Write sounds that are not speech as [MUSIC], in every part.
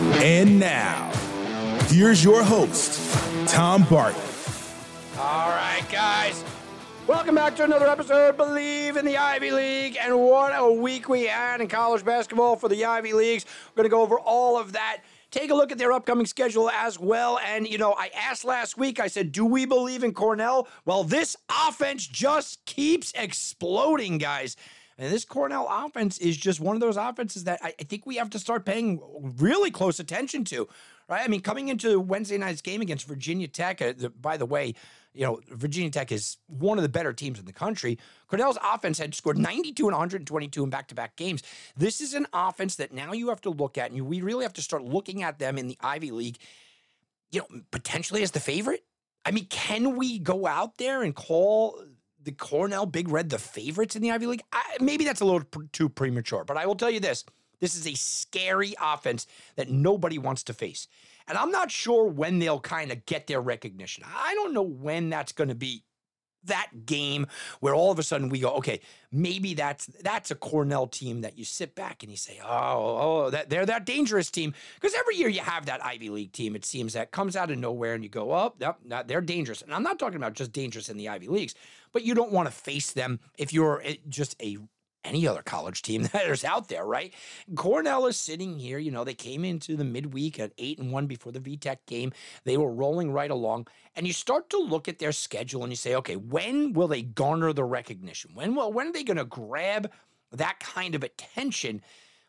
And now, here's your host, Tom Barton. All right, guys. Welcome back to another episode Bleav in the Ivy League. And what a week we had in college basketball for the Ivy Leagues. We're going to go over all of that take a look at their upcoming schedule as well. And, you know, I asked last week, I said, do we believe in Cornell? Well, this offense just keeps exploding, guys. And this Cornell offense is just one of those offenses that I, think we have to start paying really close attention to, right? I mean, coming into Wednesday night's game against Virginia Tech, uh, the, by the way, you know, Virginia Tech is one of the better teams in the country. Cornell's offense had scored 92 and 122 in back to back games. This is an offense that now you have to look at, and we really have to start looking at them in the Ivy League, you know, potentially as the favorite. I mean, can we go out there and call the Cornell Big Red the favorites in the Ivy League? I, maybe that's a little pr- too premature, but I will tell you this this is a scary offense that nobody wants to face. And I'm not sure when they'll kind of get their recognition. I don't know when that's going to be that game where all of a sudden we go, okay, maybe that's that's a Cornell team that you sit back and you say, oh, oh, that they're that dangerous team. Because every year you have that Ivy League team, it seems that comes out of nowhere and you go, oh, yep, they're dangerous. And I'm not talking about just dangerous in the Ivy Leagues, but you don't want to face them if you're eh, just a any other college team [LAUGHS] that is out there, right? Cornell is sitting here. You know, they came into the midweek at eight and one before the VTech game. They were rolling right along. And you start to look at their schedule and you say, okay, when will they garner the recognition? When will when are they going to grab that kind of attention?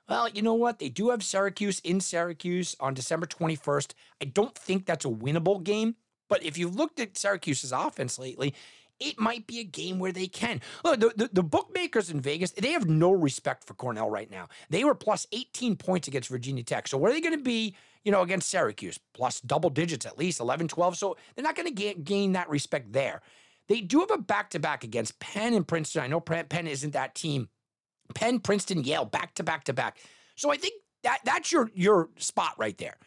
Well, you know what? They do have Syracuse in Syracuse on December 21st. I don't think that's a winnable game. But if you've looked at Syracuse's offense lately, it might be a game where they can. Look, the, the, the, bookmakers in Vegas, they have no respect for Cornell right now. They were plus 18 points against Virginia Tech. So what are they going to be, you know, against Syracuse? Plus double digits at least, 11, 12. So they're not going to gain that respect there. They do have a back-to-back against Penn and Princeton. I know Penn isn't that team. Penn, Princeton, Yale, back to back to back. So I think that that's your your spot right there.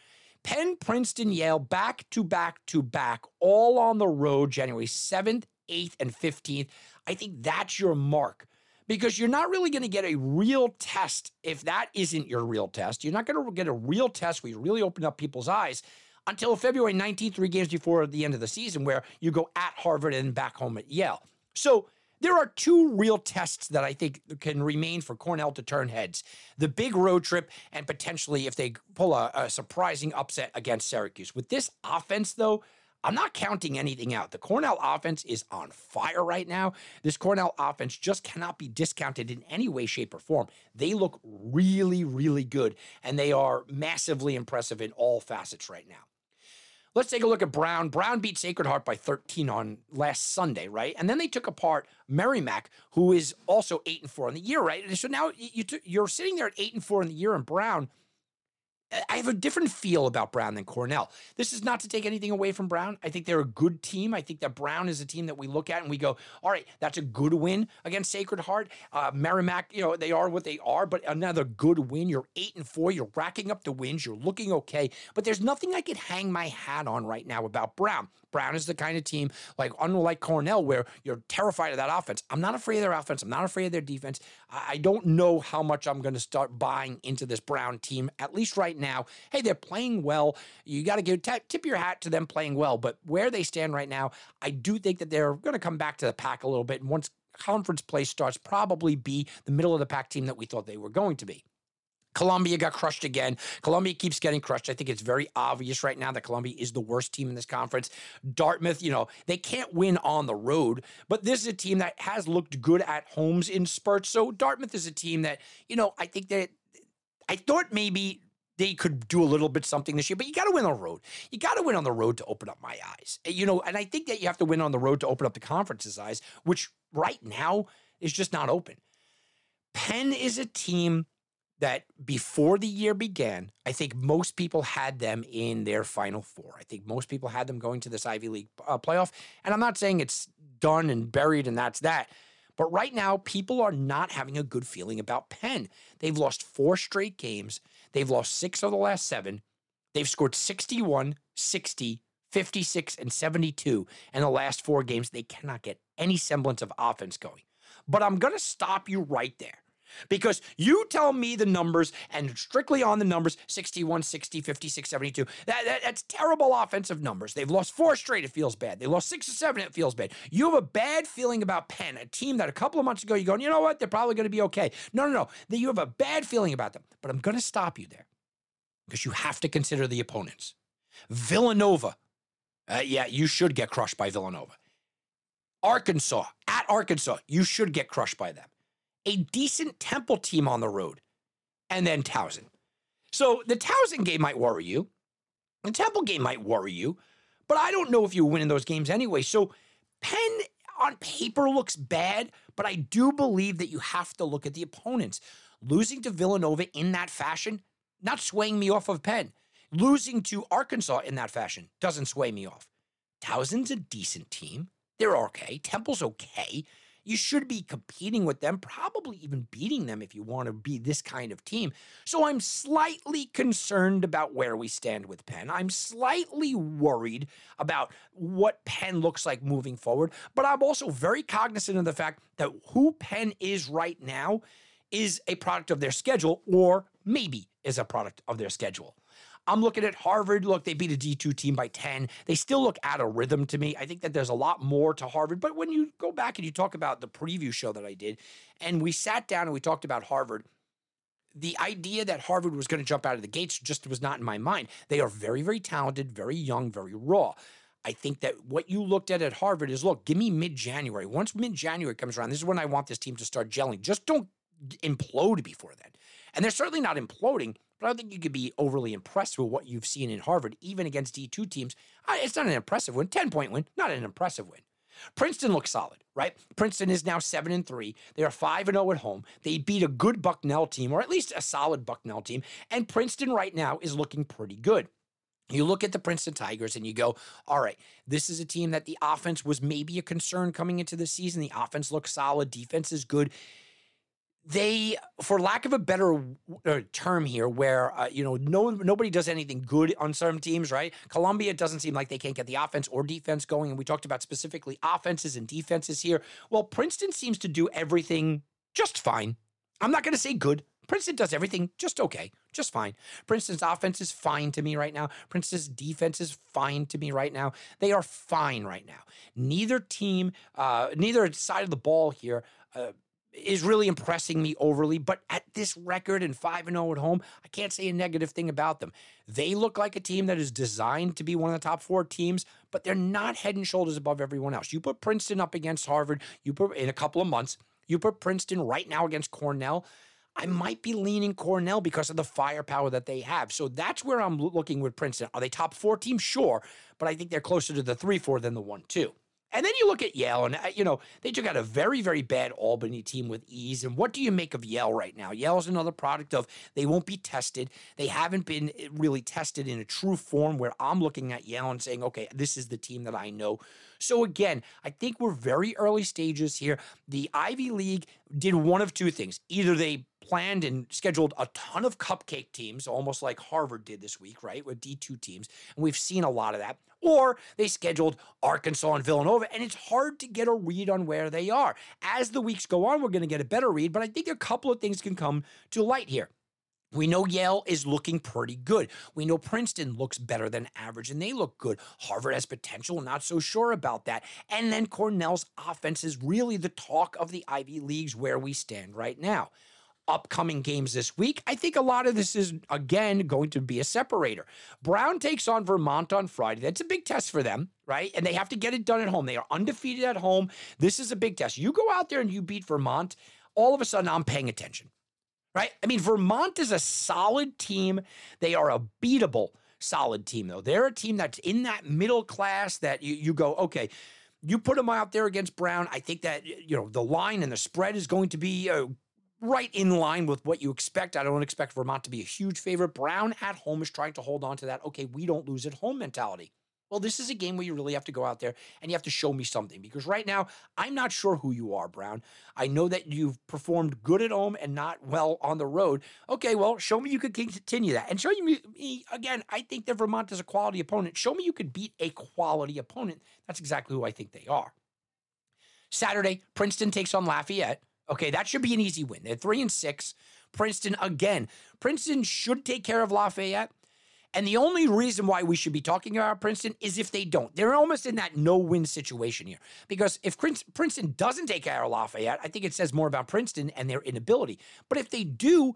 Penn, Princeton, Yale, back to back to back, all on the road, January 7th 8th, and 15th. I think that's your mark because you're not really going to get a real test if that isn't your real test. You're not going to get a real test where you really open up people's eyes until February 19th, three games before the end of the season, where you go at Harvard and back home at Yale. So there are two real tests that I think can remain for Cornell to turn heads the big road trip, and potentially if they pull a, a surprising upset against Syracuse. With this offense, though, I'm not counting anything out. The Cornell offense is on fire right now. This Cornell offense just cannot be discounted in any way, shape, or form. They look really, really good, and they are massively impressive in all facets right now. Let's take a look at Brown. Brown beat Sacred Heart by 13 on last Sunday, right? And then they took apart Merrimack, who is also eight and four in the year, right? And So now you t- you're sitting there at eight and four in the year, and Brown I have a different feel about Brown than Cornell. This is not to take anything away from Brown. I think they're a good team. I think that Brown is a team that we look at and we go, all right, that's a good win against Sacred Heart. Uh, Merrimack, you know, they are what they are, but another good win. You're eight and four. You're racking up the wins. You're looking okay. But there's nothing I could hang my hat on right now about Brown. Brown is the kind of team, like unlike Cornell, where you're terrified of that offense. I'm not afraid of their offense. I'm not afraid of their defense. I don't know how much I'm going to start buying into this Brown team, at least right now. Hey, they're playing well. You got to give tip your hat to them playing well. But where they stand right now, I do think that they're going to come back to the pack a little bit. And once conference play starts, probably be the middle of the pack team that we thought they were going to be. Columbia got crushed again. Columbia keeps getting crushed. I think it's very obvious right now that Columbia is the worst team in this conference. Dartmouth, you know, they can't win on the road, but this is a team that has looked good at homes in spurts. So Dartmouth is a team that, you know, I think that I thought maybe they could do a little bit something this year, but you got to win on the road. You got to win on the road to open up my eyes. You know, and I think that you have to win on the road to open up the conference's eyes, which right now is just not open. Penn is a team that before the year began, I think most people had them in their final four. I think most people had them going to this Ivy League uh, playoff. And I'm not saying it's done and buried and that's that. But right now, people are not having a good feeling about Penn. They've lost four straight games. They've lost six of the last seven. They've scored 61, 60, 56, and 72 in the last four games. They cannot get any semblance of offense going. But I'm going to stop you right there because you tell me the numbers and strictly on the numbers 61 60 56 72 that, that, that's terrible offensive numbers. They've lost four straight it feels bad. They lost six or seven it feels bad. You have a bad feeling about penn a team that a couple of months ago you're going you know what? They're probably going to be okay. No no no. That you have a bad feeling about them. But i'm going to stop you there because you have to consider the opponents. Villanova uh, yeah you should get crushed by villanova. Arkansas at arkansas you should get crushed by them a decent Temple team on the road, and then Towson. So the Towson game might worry you. The Temple game might worry you, but I don't know if you win in those games anyway. So Penn on paper looks bad, but I do believe that you have to look at the opponents. Losing to Villanova in that fashion, not swaying me off of Penn. Losing to Arkansas in that fashion doesn't sway me off. Towson's a decent team. They're okay. Temple's okay you should be competing with them, probably even beating them if you want to be this kind of team. So I'm slightly concerned about where we stand with Penn. I'm slightly worried about what Penn looks like moving forward, but I'm also very cognizant of the fact that who Penn is right now is a product of their schedule or maybe is a product of their schedule. I'm looking at Harvard. Look, they beat a D2 team by 10. They still look out of rhythm to me. I think that there's a lot more to Harvard. But when you go back and you talk about the preview show that I did, and we sat down and we talked about Harvard, the idea that Harvard was going to jump out of the gates just was not in my mind. They are very, very talented, very young, very raw. I think that what you looked at at Harvard is look, give me mid January. Once mid January comes around, this is when I want this team to start gelling. Just don't implode before then. And they're certainly not imploding, but I don't think you could be overly impressed with what you've seen in Harvard, even against D2 teams. It's not an impressive win, 10 point win, not an impressive win. Princeton looks solid, right? Princeton is now 7 and 3. They are 5 and 0 at home. They beat a good Bucknell team or at least a solid Bucknell team, and Princeton right now is looking pretty good. You look at the Princeton Tigers and you go, all right, this is a team that the offense was maybe a concern coming into the season. The offense looks solid, defense is good they, for lack of a better uh, term here, where uh, you know no nobody does anything good on some teams, right? Columbia doesn't seem like they can't get the offense or defense going, and we talked about specifically offenses and defenses here. Well, Princeton seems to do everything just fine. I'm not going to say good. Princeton does everything just okay, just fine. Princeton's offense is fine to me right now. Princeton's defense is fine to me right now. They are fine right now. Neither team, uh, neither side of the ball here. Uh, is really impressing me overly. But at this record and 5 0 at home, I can't say a negative thing about them. They look like a team that is designed to be one of the top four teams, but they're not head and shoulders above everyone else. You put Princeton up against Harvard, you put in a couple of months, you put Princeton right now against Cornell. I might be leaning Cornell because of the firepower that they have. So that's where I'm looking with Princeton. Are they top four team? Sure. But I think they're closer to the three, four than the one, two. And then you look at Yale, and uh, you know they took out a very, very bad Albany team with ease. And what do you make of Yale right now? Yale is another product of they won't be tested. They haven't been eh, really tested in a true form. Where I'm looking at Yale and saying, okay, this is the team that I know. So again, I think we're very early stages here. The Ivy League did one of two things: either they planned and scheduled a ton of cupcake teams, almost like Harvard did this week, right, with D2 teams. And we've seen a lot of that. Or they scheduled Arkansas and Villanova, and it's hard to get a read on where they are. As the weeks go on, we're going to get a better read, but I think a couple of things can come to light here. We know Yale is looking pretty good. We know Princeton looks better than average and they look good. Harvard has potential, not so sure about that. And then Cornell's offense is really the talk of the Ivy Leagues where we stand right now upcoming games this week. I think a lot of this is, again, going to be a separator. Brown takes on Vermont on Friday. That's a big test for them, right? And they have to get it done at home. They are undefeated at home. This is a big test. You go out there and you beat Vermont, all of a sudden I'm paying attention, right? I mean, Vermont is a solid team. They are a beatable, solid team, though. They're a team that's in that middle class that you, you go, okay, you put them out there against Brown. I think that you know the line and the spread is going to be uh, right in line with what you expect. I don't expect Vermont to be a huge favorite. Brown at home is trying to hold on to that, okay, we don't lose at home mentality. Well, this is a game where you really have to go out there and you have to show me something because right now I'm not sure who you are, Brown. I know that you've performed good at home and not well on the road. Okay, well, show me you could continue that and show me again. I think that Vermont is a quality opponent. Show me you could beat a quality opponent. That's exactly who I think they are. Saturday, Princeton takes on Lafayette. Okay, that should be an easy win. They're three and six. Princeton again. Princeton should take care of Lafayette. And the only reason why we should be talking about Princeton is if they don't. They're almost in that no win situation here. Because if Princeton doesn't take care of Lafayette, I think it says more about Princeton and their inability. But if they do,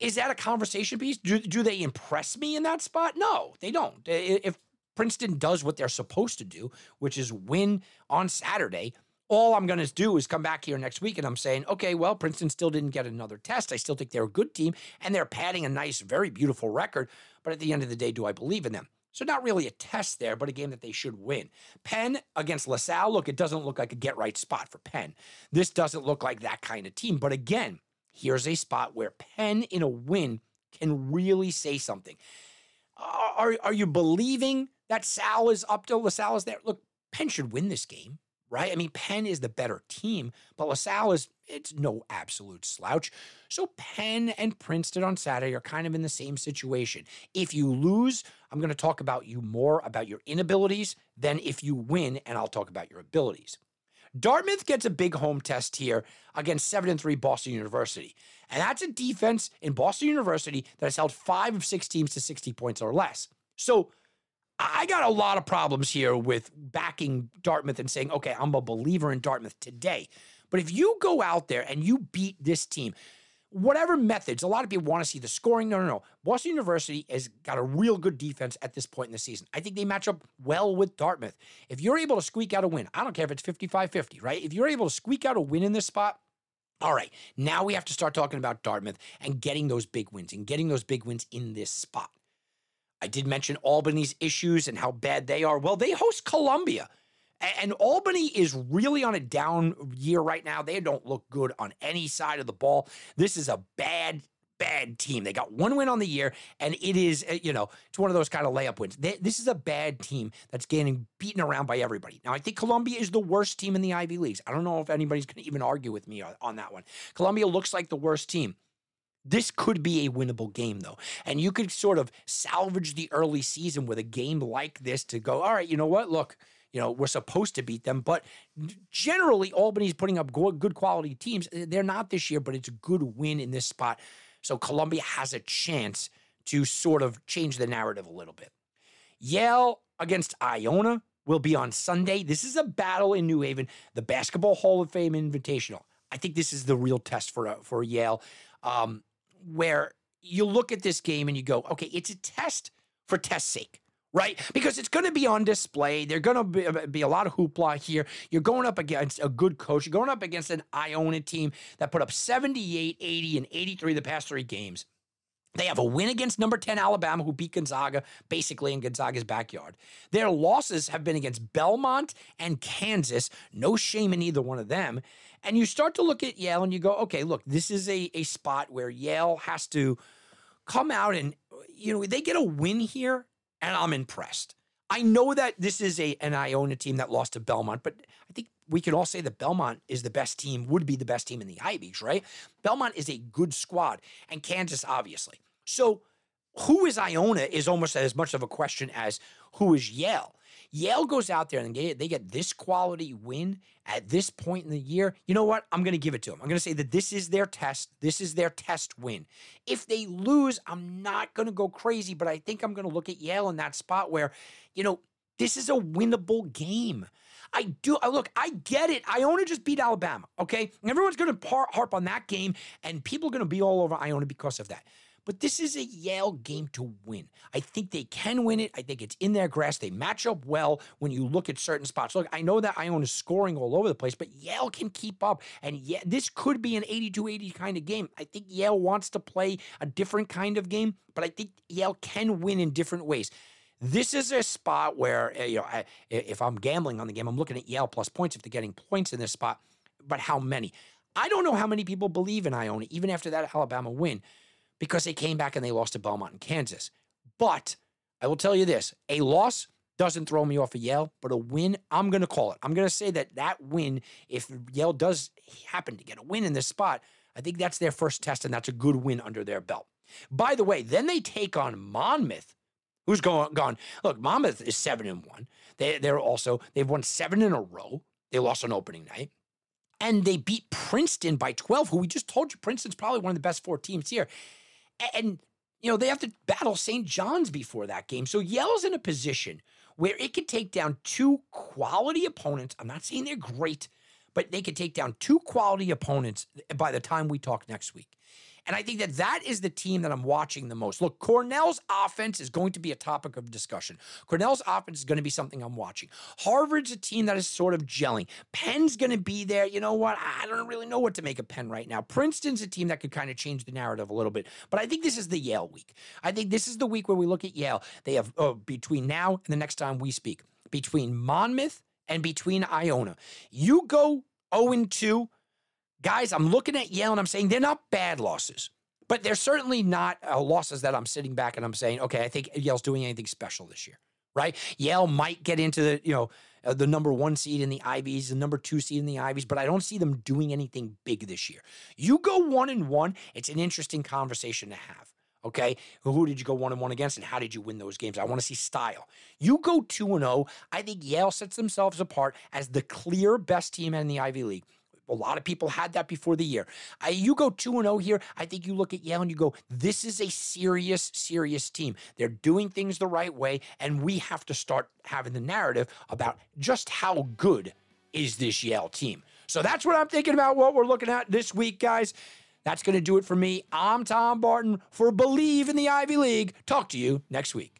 is that a conversation piece? Do, do they impress me in that spot? No, they don't. If Princeton does what they're supposed to do, which is win on Saturday, all I'm going to do is come back here next week and I'm saying, okay, well, Princeton still didn't get another test. I still think they're a good team and they're padding a nice, very beautiful record. But at the end of the day, do I believe in them? So, not really a test there, but a game that they should win. Penn against LaSalle, look, it doesn't look like a get right spot for Penn. This doesn't look like that kind of team. But again, here's a spot where Penn in a win can really say something. Are, are you believing that Sal is up to LaSalle is there? Look, Penn should win this game right? I mean, Penn is the better team, but LaSalle is it's no absolute slouch. So Penn and Princeton on Saturday are kind of in the same situation. If you lose, I'm going to talk about you more about your inabilities than if you win, and I'll talk about your abilities. Dartmouth gets a big home test here against 7 and 3 Boston University. And that's a defense in Boston University that has held five of six teams to 60 points or less. So I got a lot of problems here with backing Dartmouth and saying, okay, I'm a believer in Dartmouth today. But if you go out there and you beat this team, whatever methods, a lot of people want to see the scoring. No, no, no. Boston University has got a real good defense at this point in the season. I think they match up well with Dartmouth. If you're able to squeak out a win, I don't care if it's 55 50, right? If you're able to squeak out a win in this spot, all right, now we have to start talking about Dartmouth and getting those big wins and getting those big wins in this spot. I did mention Albany's issues and how bad they are. Well, they host Columbia. And Albany is really on a down year right now. They don't look good on any side of the ball. This is a bad, bad team. They got one win on the year, and it is, uh, you know, it's one of those kind of layup wins. This is a bad team that's getting beaten around by everybody. Now, I think Columbia is the worst team in the Ivy Leagues. I don't know if anybody's going to even argue with me on, on that one. Columbia looks like the worst team. This could be a winnable game, though. And you could sort of salvage the early season with a game like this to go, all right, you know what? Look, you know, we're supposed to beat them, but generally, Albany's putting up good quality teams. They're not this year, but it's a good win in this spot. So Columbia has a chance to sort of change the narrative a little bit. Yale against Iona will be on Sunday. This is a battle in New Haven, the Basketball Hall of Fame Invitational. I think this is the real test for for Yale. Um, where you look at this game and you go, okay, it's a test for test's sake, right? Because it's going to be on display. There's going to be, uh, be, a lot of hoopla here. You're going up against a good coach. You're going up against an Iona team that put up 78, 80, and 83 the past three games. They have a win against number 10 Alabama, who beat Gonzaga basically in Gonzaga's backyard. Their losses have been against Belmont and Kansas. No shame in either one of them. And you start to look at Yale and you go, okay, look, this is a, a spot where Yale has to come out and, you know, they get a win here, and I'm impressed. I know that this is a an Iona team that lost to Belmont, but I think we can all say that Belmont is the best team, would be the best team in the Ivies, right? Belmont is a good squad, and Kansas, obviously. So, who is Iona is almost as much of a question as who is Yale. Yale goes out there and they, they get this quality win at this point in the year. You know what? I'm going to give it to them. I'm going to say that this is their test. This is their test win. If they lose, I'm not going to go crazy, but I think I'm going to look at Yale in that spot where, you know, this is a winnable game. I do. I look, I get it. Iona just beat Alabama. Okay. Everyone's going to harp on that game, and people are going to be all over Iona because of that. But this is a Yale game to win. I think they can win it. I think it's in their grasp. They match up well when you look at certain spots. Look, I know that Iona is scoring all over the place, but Yale can keep up. And yeah, this could be an 82 80 kind of game. I think Yale wants to play a different kind of game, but I think Yale can win in different ways. This is a spot where, eh, you know, I, if I'm gambling on the game, I'm looking at Yale plus points if they're getting points in this spot. But how many? I don't know how many people believe in Iona, even after that Alabama win, because they came back and they lost to Belmont and Kansas. But I will tell you this a loss doesn't throw me off of Yale, but a win, I'm going to call it. I'm going to say that that win, if Yale does happen to get a win in this spot, I think that's their first test, and that's a good win under their belt. By the way, then they take on Monmouth, who's going gone. Look, Monmouth is seven and one. They they're also they've won seven in a row. They lost on opening night. And they beat Princeton by 12, who we just told you Princeton's probably one of the best four teams here. And, you know, they have to battle St. John's before that game. So Yale's in a position where it could take down two quality opponents. I'm not saying they're great, but they could take down two quality opponents by the time we talk next week. And I think that that is the team that I'm watching the most. Look, Cornell's offense is going to be a topic of discussion. Cornell's offense is going to be something I'm watching. Harvard's a team that is sort of gelling. Penn's going to be there. You know what? I don't really know what to make of Penn right now. Princeton's a team that could kind of change the narrative a little bit. But I think this is the Yale week. I think this is the week where we look at Yale. They have, uh, between now and the next time we speak, between Monmouth and between Iona, you go 0 2 guys, I'm looking at Yale and I'm saying they're not bad losses, but they're certainly not uh, losses that I'm sitting back and I'm saying, okay, I think Yale's doing anything special this year, right? Yale might get into the, you know, uh, the number one seed in the Ivies, the number two seed in the Ivies, but I don't see them doing anything big this year. You go one and one, it's an interesting conversation to have. Okay, who did you go one and one against, and how did you win those games? I want to see style. You go two and zero. Oh, I think Yale sets themselves apart as the clear best team in the Ivy League. A lot of people had that before the year. I, you go 2 0 here. I think you look at Yale and you go, this is a serious, serious team. They're doing things the right way. And we have to start having the narrative about just how good is this Yale team. So that's what I'm thinking about, what we're looking at this week, guys. That's going to do it for me. I'm Tom Barton for Bleav in the Ivy League. Talk to you next week.